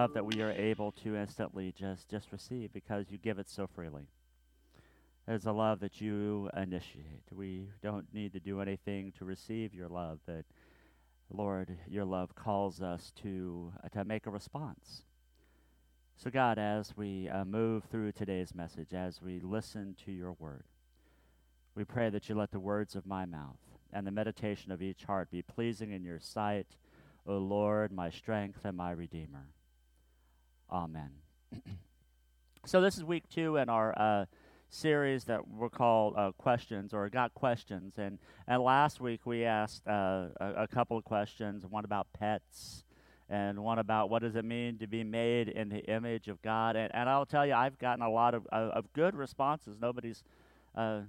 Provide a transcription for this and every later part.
Love that we are able to instantly just, just receive because you give it so freely. It's a love that you initiate. We don't need to do anything to receive your love, but Lord, your love calls us to, uh, to make a response. So, God, as we uh, move through today's message, as we listen to your word, we pray that you let the words of my mouth and the meditation of each heart be pleasing in your sight, O Lord, my strength and my Redeemer. Amen. so, this is week two in our. Uh, series that were called uh, questions or got questions and and last week we asked uh, a, a, couple of questions one about pets and one about what does it mean to be made in the image of god and, and i'll tell you i've gotten a lot of, uh, of good responses nobody's uh,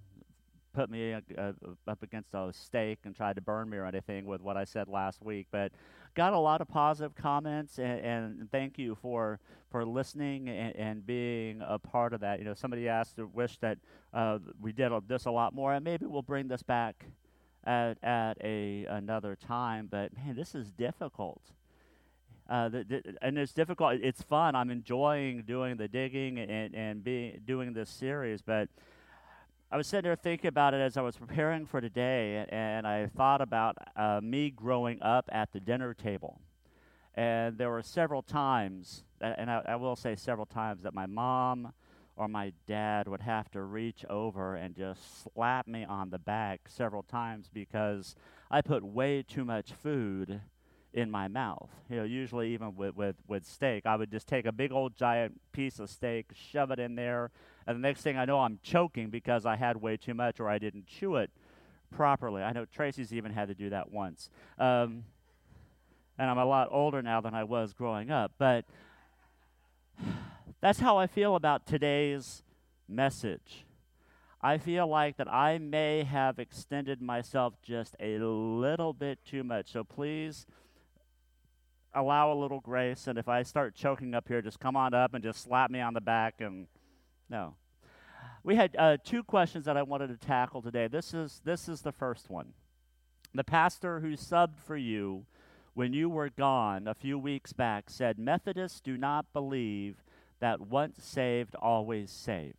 put me uh, uh, up against a stake and tried to burn me or anything with what i said last week but got a lot of positive comments, and, and thank you for for listening and, and, being a part of that. You know, somebody asked to wish that uh, we did this a lot more, and maybe we'll bring this back at at a another time. But man, this is difficult. Uh, the, the, and it's difficult. It's fun. I'm enjoying doing the digging and and being doing this series, but I was sitting there thinking about it as I was preparing for today, and I thought about uh, me growing up at the dinner table. And there were several times, and I, I, will say several times, that my mom or my dad would have to reach over and just slap me on the back several times because I put way too much food in my mouth. You know, usually even with, with, with steak, I would just take a big old giant piece of steak, shove it in there, and the next thing I know, I'm choking because I had way too much or I didn't chew it properly. I know Tracy's even had to do that once. Um, and I'm a lot older now than I was growing up. But that's how I feel about today's message. I feel like that I may have extended myself just a little bit too much. So please allow a little grace. And if I start choking up here, just come on up and just slap me on the back and no. We had uh, two questions that I wanted to tackle today. This is this is the first one. The pastor who subbed for you when you were gone a few weeks back said Methodists do not believe that once saved always saved.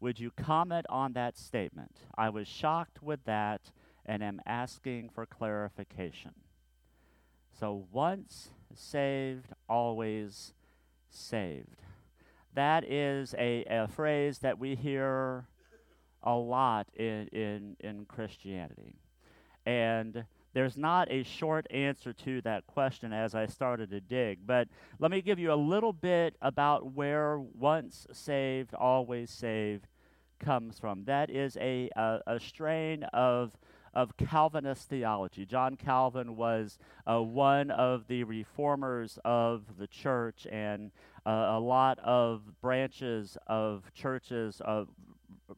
Would you comment on that statement? I was shocked with that and am asking for clarification. So once saved always saved. That is a, a phrase that we hear a lot in, in, in Christianity. And there's not a short answer to that question as I started to dig. But let me give you a little bit about where once saved, always saved comes from. That is a, a, a strain of of Calvinist theology. John Calvin was uh, one of the reformers of the church, and uh, a lot of branches of churches uh,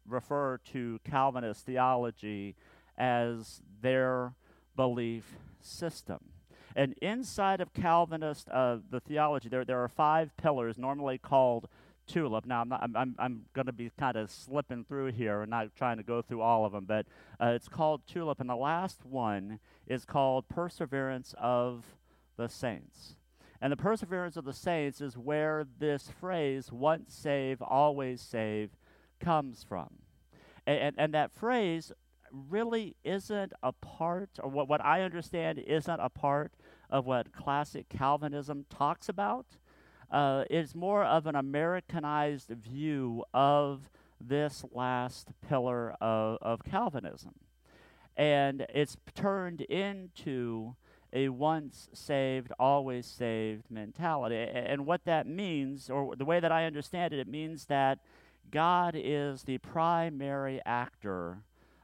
refer to Calvinist theology as their belief system. And inside of Calvinist, uh, the theology, there, there are five pillars, normally called tulip. Now, I'm, not, I'm, I'm, I'm going to be kind of slipping through here and not trying to go through all of them, but uh, it's called tulip. And the last one is called perseverance of the saints. And the perseverance of the saints is where this phrase, once save, always save, comes from. And, and, and that phrase really isn't a part, or what, what I understand isn't a part of what classic Calvinism talks about uh, is more of an Americanized view of this last pillar of, of Calvinism. And it's turned into a once saved, always saved mentality. And what that means, or the way that I understand it, it means that God is the primary actor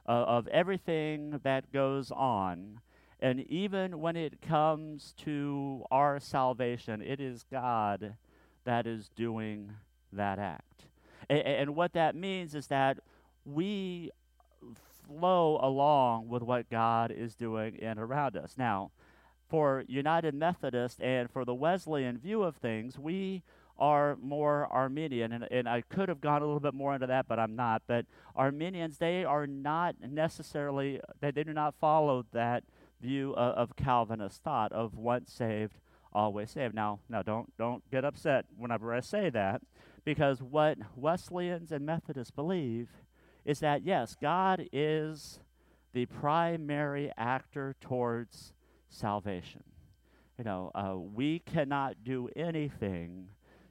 of everything that goes on And even when it comes to our salvation, it is God that is doing that act. And, and what that means is that we flow along with what God is doing and around us. Now, for United Methodist and for the Wesleyan view of things, we are more Arminian. And, and I could have gone a little bit more into that, but I'm not. But Arminians, they are not necessarily, they, they do not follow that view of, of Calvinist thought of once saved, always saved. Now, now don't, don't get upset whenever I say that, because what Wesleyans and Methodists believe is that, yes, God is the primary actor towards salvation. You know, uh, we cannot do anything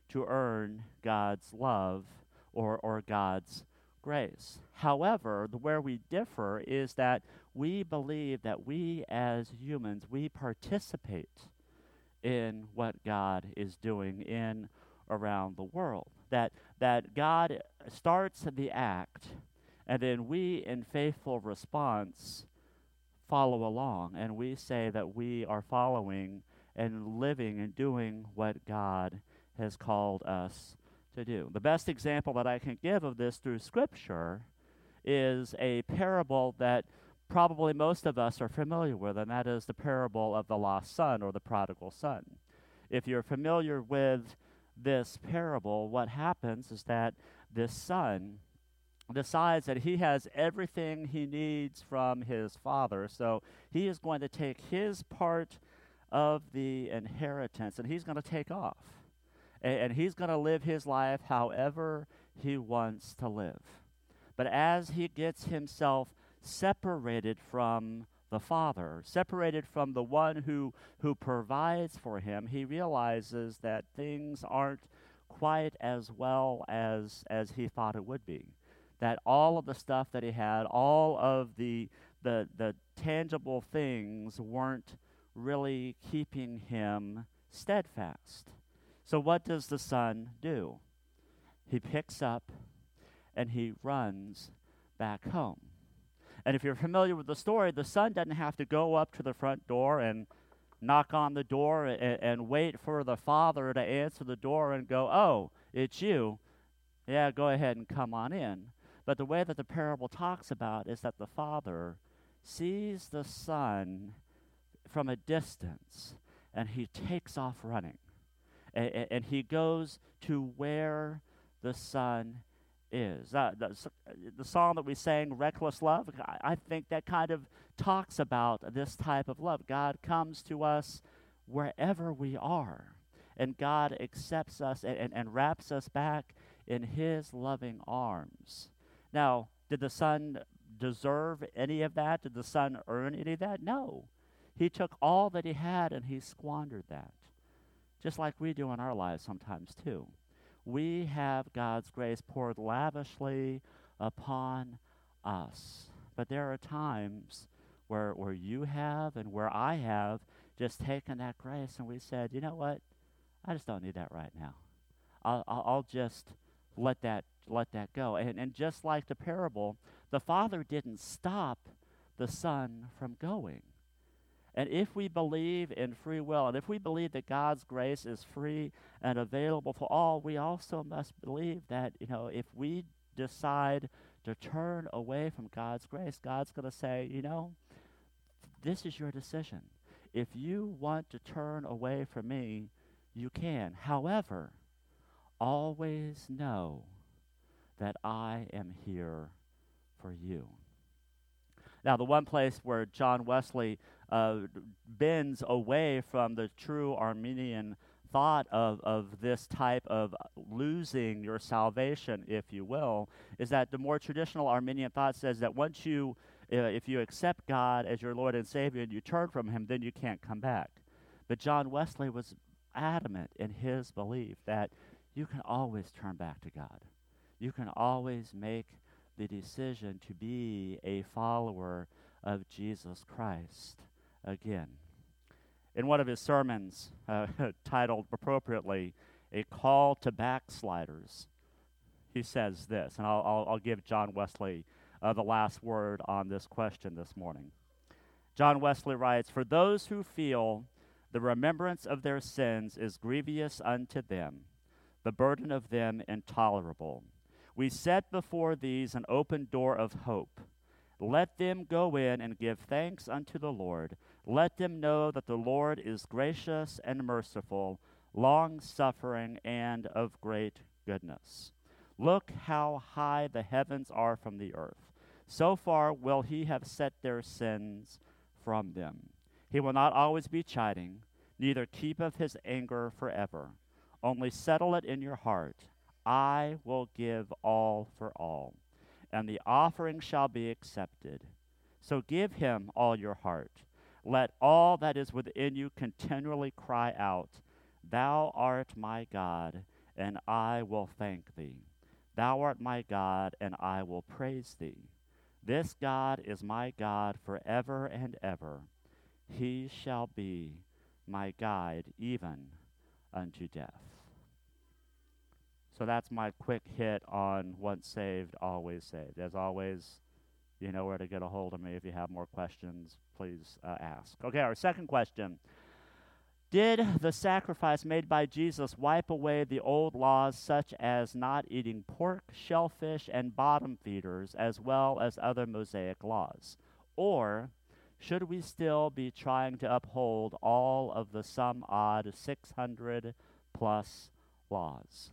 to earn God's love or, or God's grace. However, the, where we differ is that we believe that we as humans, we participate in what God is doing in around the world. That, that God starts the act, and then we, in faithful response, follow along. And we say that we are following and living and doing what God has called us to do. The best example that I can give of this through Scripture is a parable that probably most of us are familiar with, and that is the parable of the lost son or the prodigal son. If you're familiar with this parable, what happens is that this son decides that he has everything he needs from his father, so he is going to take his part of the inheritance and he's going to take off and, and he's going to live his life however he wants to live. But as he gets himself separated from the Father, separated from the one who, who provides for him, he realizes that things aren't quite as well as, as he thought it would be. That all of the stuff that he had, all of the, the, the tangible things weren't really keeping him steadfast. So, what does the son do? He picks up and he runs back home. And if you're familiar with the story, the son doesn't have to go up to the front door and knock on the door and, and, wait for the father to answer the door and go, Oh, it's you. Yeah, go ahead and come on in. But the way that the parable talks about is that the father sees the son from a distance and he takes off running and, and he goes to where the son is. Uh, the, the song that we sang, Reckless Love, I, I think that kind of talks about this type of love. God comes to us wherever we are, and God accepts us and, and, and wraps us back in his loving arms. Now, did the son deserve any of that? Did the son earn any of that? No. He took all that he had and he squandered that just like we do in our lives sometimes too. We have God's grace poured lavishly upon us. But there are times where, where you have and where I have just taken that grace and we said, you know what? I just don't need that right now. I'll, I'll, just let that let that go. And, and just like the parable, the father didn't stop the son from going. And if we believe in free will, and if we believe that God's grace is free and available for all, we also must believe that, you know, if we decide to turn away from God's grace, God's going to say, you know, this is your decision. If you want to turn away from me, you can. However, always know that I am here for you. Now, the one place where John Wesley uh, bends away from the true Arminian thought of, of this type of losing your salvation, if you will, is that the more traditional Arminian thought says that once you, uh, if you accept God as your Lord and Savior and you turn from Him, then you can't come back. But John Wesley was adamant in his belief that you can always turn back to God. You can always make the decision to be a follower of Jesus Christ again. In one of his sermons, uh, titled appropriately, A Call to Backsliders, he says this, and I'll, I'll, I'll give John Wesley uh, the last word on this question this morning. John Wesley writes For those who feel the remembrance of their sins is grievous unto them, the burden of them intolerable. We set before these an open door of hope. Let them go in and give thanks unto the Lord. Let them know that the Lord is gracious and merciful, long suffering, and of great goodness. Look how high the heavens are from the earth. So far will he have set their sins from them. He will not always be chiding, neither keepeth his anger forever. Only settle it in your heart I will give all for all, and the offering shall be accepted. So give him all your heart. Let all that is within you continually cry out, Thou art my God, and I will thank thee. Thou art my God, and I will praise thee. This God is my God forever and ever. He shall be my guide even unto death. So that's my quick hit on once saved, always saved. As always, you know where to get a hold of me. If you have more questions, please uh, ask. Okay, our second question Did the sacrifice made by Jesus wipe away the old laws, such as not eating pork, shellfish, and bottom feeders, as well as other Mosaic laws? Or should we still be trying to uphold all of the some odd 600 plus laws?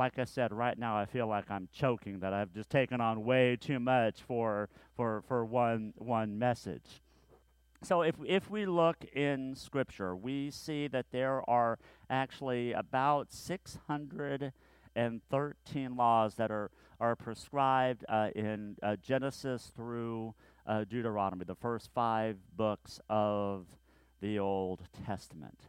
Like I said, right now I feel like I'm choking that I've just taken on way too much for for for one one message. So if if we look in scripture, we see that there are actually about 613 laws that are are prescribed uh, in uh, Genesis through uh, Deuteronomy, the first five books of the Old Testament.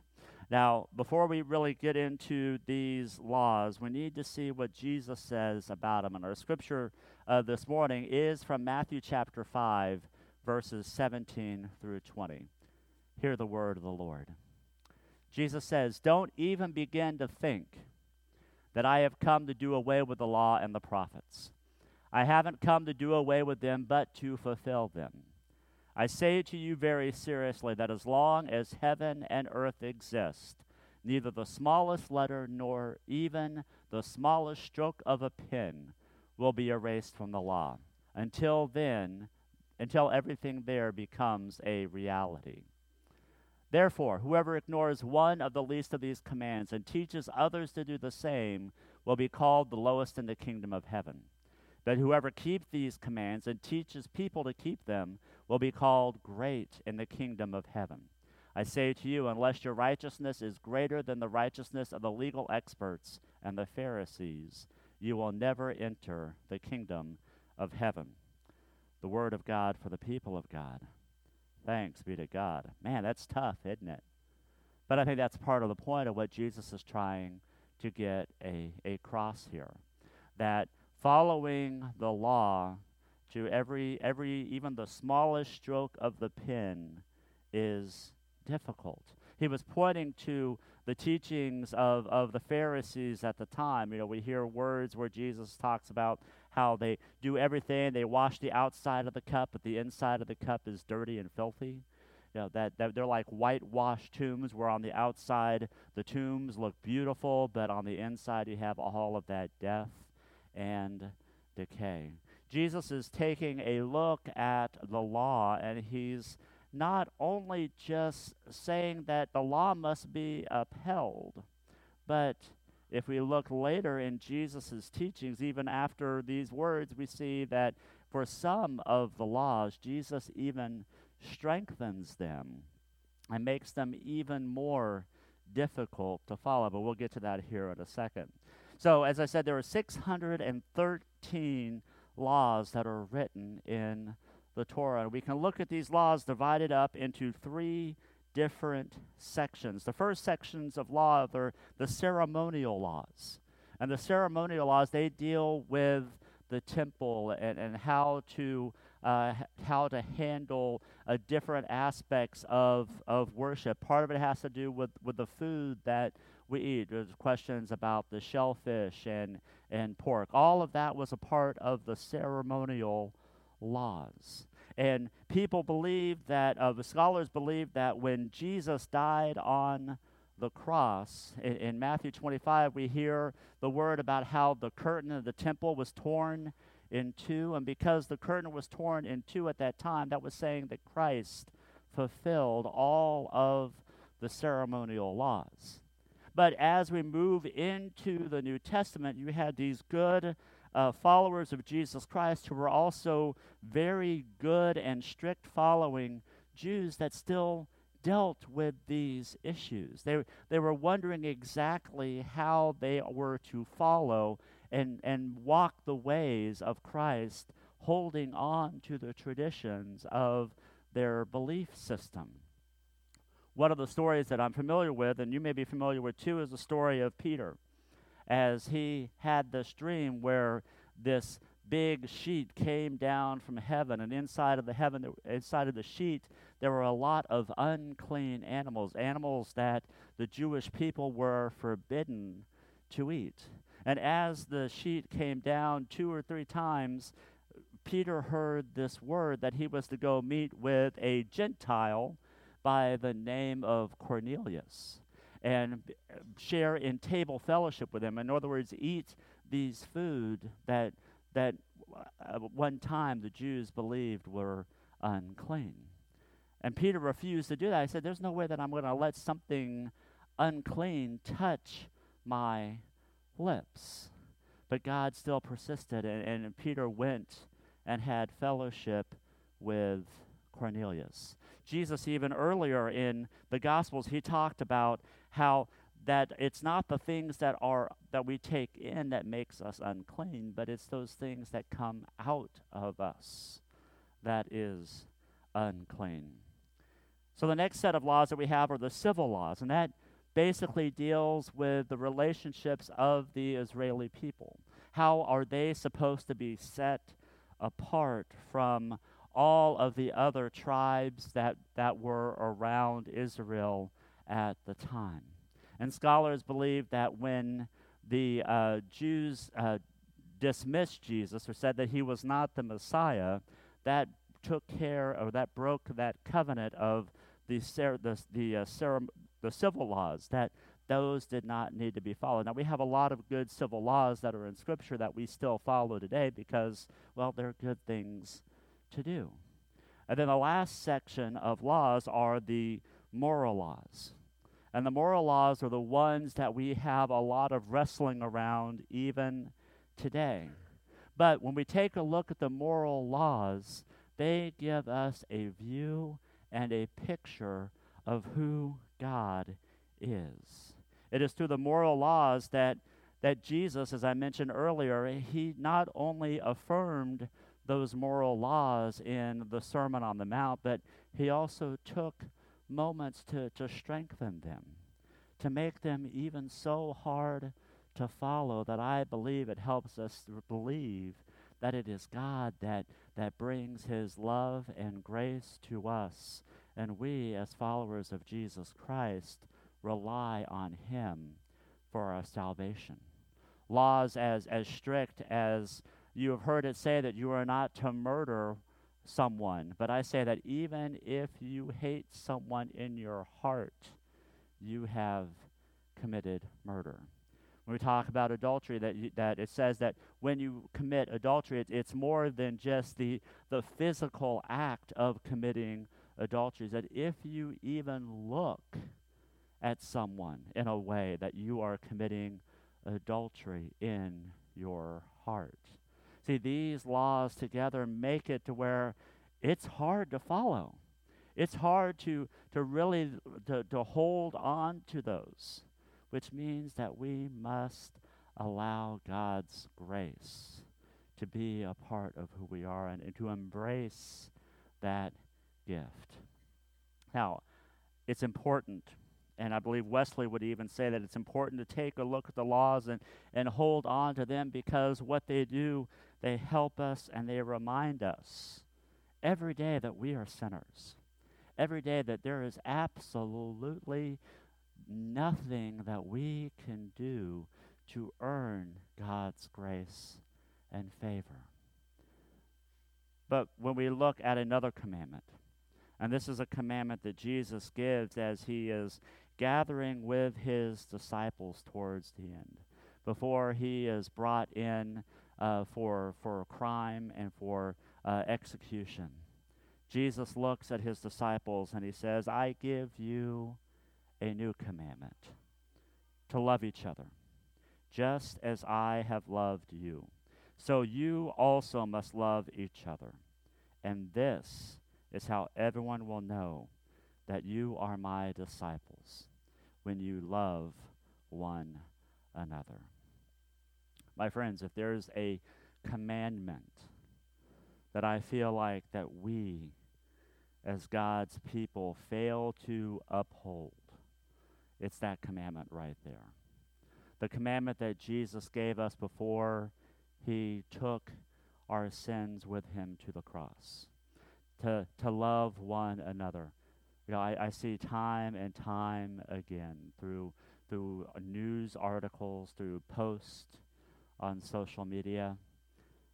Now, before we really get into these laws, we need to see what Jesus says about them. And our scripture uh, this morning is from Matthew chapter 5, verses 17 through 20. Hear the word of the Lord. Jesus says, Don't even begin to think that I have come to do away with the law and the prophets. I haven't come to do away with them, but to fulfill them. I say to you very seriously that as long as heaven and earth exist, neither the smallest letter nor even the smallest stroke of a pen will be erased from the law. Until then, until everything there becomes a reality. Therefore, whoever ignores one of the least of these commands and teaches others to do the same will be called the lowest in the kingdom of heaven. But whoever keeps these commands and teaches people to keep them will be called great in the kingdom of heaven. I say to you, unless your righteousness is greater than the righteousness of the legal experts and the Pharisees, you will never enter the kingdom of heaven. The word of God for the people of God. Thanks be to God. Man, that's tough, isn't it? But I think that's part of the point of what Jesus is trying to get a, a cross here. That following the law to every every even the smallest stroke of the pen is difficult. He was pointing to the teachings of, of the Pharisees at the time. You know, we hear words where Jesus talks about how they do everything, they wash the outside of the cup, but the inside of the cup is dirty and filthy. You know, that, that they're like whitewashed tombs where on the outside the tombs look beautiful, but on the inside you have all of that death and decay. Jesus is taking a look at the law and he's not only just saying that the law must be upheld, but if we look later in Jesus' teachings, even after these words, we see that for some of the laws, Jesus even strengthens them and makes them even more difficult to follow. But we'll get to that here in a second. So, as I said, there are 613 laws that are written in the Torah. We can look at these laws divided up into three different sections. The first sections of law are the ceremonial laws. And the ceremonial laws, they deal with the temple and, and how to uh, how to handle uh, different aspects of, of worship. Part of it has to do with, with the food that we eat. There's questions about the shellfish and, and pork. All of that was a part of the ceremonial laws. And people believe that, uh, the scholars believe that when Jesus died on the cross, in, in Matthew 25, we hear the word about how the curtain of the temple was torn in two. And because the curtain was torn in two at that time, that was saying that Christ fulfilled all of the ceremonial laws. But as we move into the New Testament, you had these good uh, followers of Jesus Christ who were also very good and strict following Jews that still dealt with these issues. They, they were wondering exactly how they were to follow and, and walk the ways of Christ, holding on to the traditions of their belief system. One of the stories that I'm familiar with, and you may be familiar with too, is the story of Peter, as he had this dream where this big sheet came down from heaven, and inside of the heaven, inside of the sheet, there were a lot of unclean animals, animals that the Jewish people were forbidden to eat. And as the sheet came down two or three times, Peter heard this word that he was to go meet with a Gentile by the name of Cornelius and share in table fellowship with him. In other words, eat these food that that uh, one time the Jews believed were unclean. And Peter refused to do that. He said, There's no way that I'm going to let something unclean touch my lips. But God still persisted, and, and Peter went and had fellowship with Cornelius. Jesus, even earlier in the Gospels, he talked about how that it's not the things that are that we take in that makes us unclean, but it's those things that come out of us that is unclean. So the next set of laws that we have are the civil laws, and that basically deals with the relationships of the Israeli people. How are they supposed to be set apart from all of the other tribes that, that were around Israel at the time? And scholars believe that when the uh, Jews uh, dismissed Jesus or said that he was not the Messiah, that took care or that broke that covenant of the, ser- the, the uh, the civil laws, that those did not need to be followed. Now, we have a lot of good civil laws that are in Scripture that we still follow today because, well, they're good things to do. And then the last section of laws are the moral laws. And the moral laws are the ones that we have a lot of wrestling around even today. But when we take a look at the moral laws, they give us a view and a picture of who God is. It is through the moral laws that, that Jesus, as I mentioned earlier, he not only affirmed those moral laws in the Sermon on the Mount, but he also took moments to, to strengthen them, to make them even so hard to follow that I believe it helps us believe that it is God that, that brings his love and grace to us and we, as followers of Jesus Christ, rely on Him for our salvation. Laws as, as strict as you have heard it say that you are not to murder someone, but I say that even if you hate someone in your heart, you have committed murder. When we talk about adultery, that, you, that it says that when you commit adultery, it, it's more than just the, the physical act of committing adultery is that if you even look at someone in a way that you are committing adultery in your heart. See, these laws together make it to where it's hard to follow. It's hard to, to really to, to hold on to those, which means that we must allow God's grace to be a part of who we are and, and to embrace that gift. Now, it's important, and I believe Wesley would even say that it's important to take a look at the laws and, and hold on to them because what they do, they help us and they remind us every day that we are sinners. Every day that there is absolutely nothing that we can do to earn God's grace and favor. But when we look at another commandment, and this is a commandment that Jesus gives as he is gathering with his disciples towards the end, before he is brought in uh, for, for crime and for uh, execution. Jesus looks at his disciples and he says, I give you a new commandment to love each other, just as I have loved you. So you also must love each other. And this is how everyone will know that you are my disciples when you love one another. My friends, if there's a commandment that I feel like that we as God's people fail to uphold, it's that commandment right there. The commandment that Jesus gave us before he took our sins with him to the cross. To, to love one another. You know, I, I see time and time again through through news articles, through posts on social media,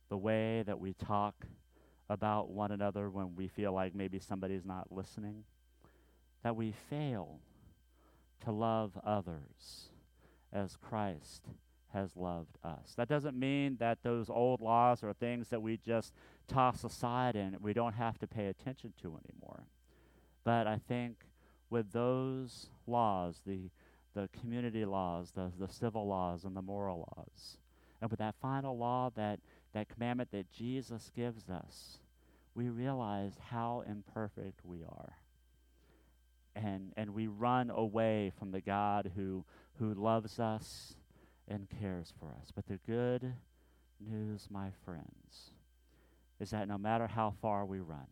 the way that we talk about one another when we feel like maybe somebody's not listening, that we fail to love others as Christ has loved us. That doesn't mean that those old laws are things that we just toss aside and we don't have to pay attention to anymore. But I think with those laws, the the community laws, the, the civil laws, and the moral laws, and with that final law, that, that commandment that Jesus gives us, we realize how imperfect we are. And, and we run away from the God who, who loves us and cares for us. But the good news, my friends, is that no matter how far we run,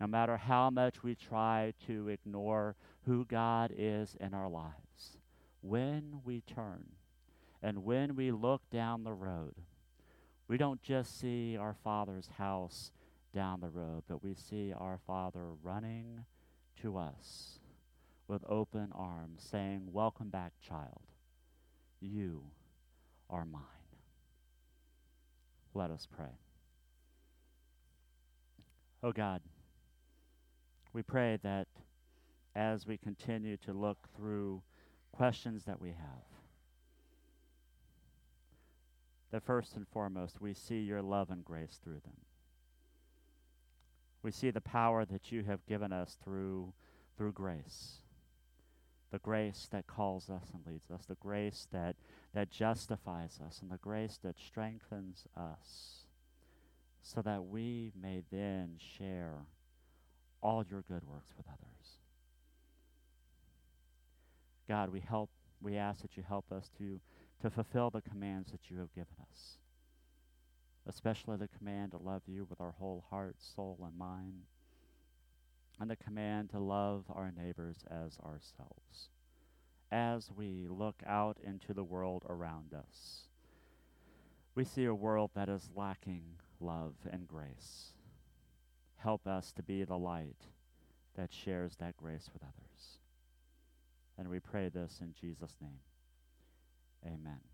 no matter how much we try to ignore who God is in our lives, when we turn and when we look down the road, we don't just see our Father's house down the road, but we see our Father running to us with open arms, saying, Welcome back, child. You are mine. Let us pray. Oh God, we pray that as we continue to look through questions that we have, that first and foremost we see your love and grace through them. We see the power that you have given us through through grace the grace that calls us and leads us, the grace that, that justifies us, and the grace that strengthens us, so that we may then share all your good works with others. God, we help we ask that you help us to, to fulfill the commands that you have given us, especially the command to love you with our whole heart, soul, and mind and the command to love our neighbors as ourselves as we look out into the world around us. We see a world that is lacking love and grace. Help us to be the light that shares that grace with others. And we pray this in Jesus' name. Amen.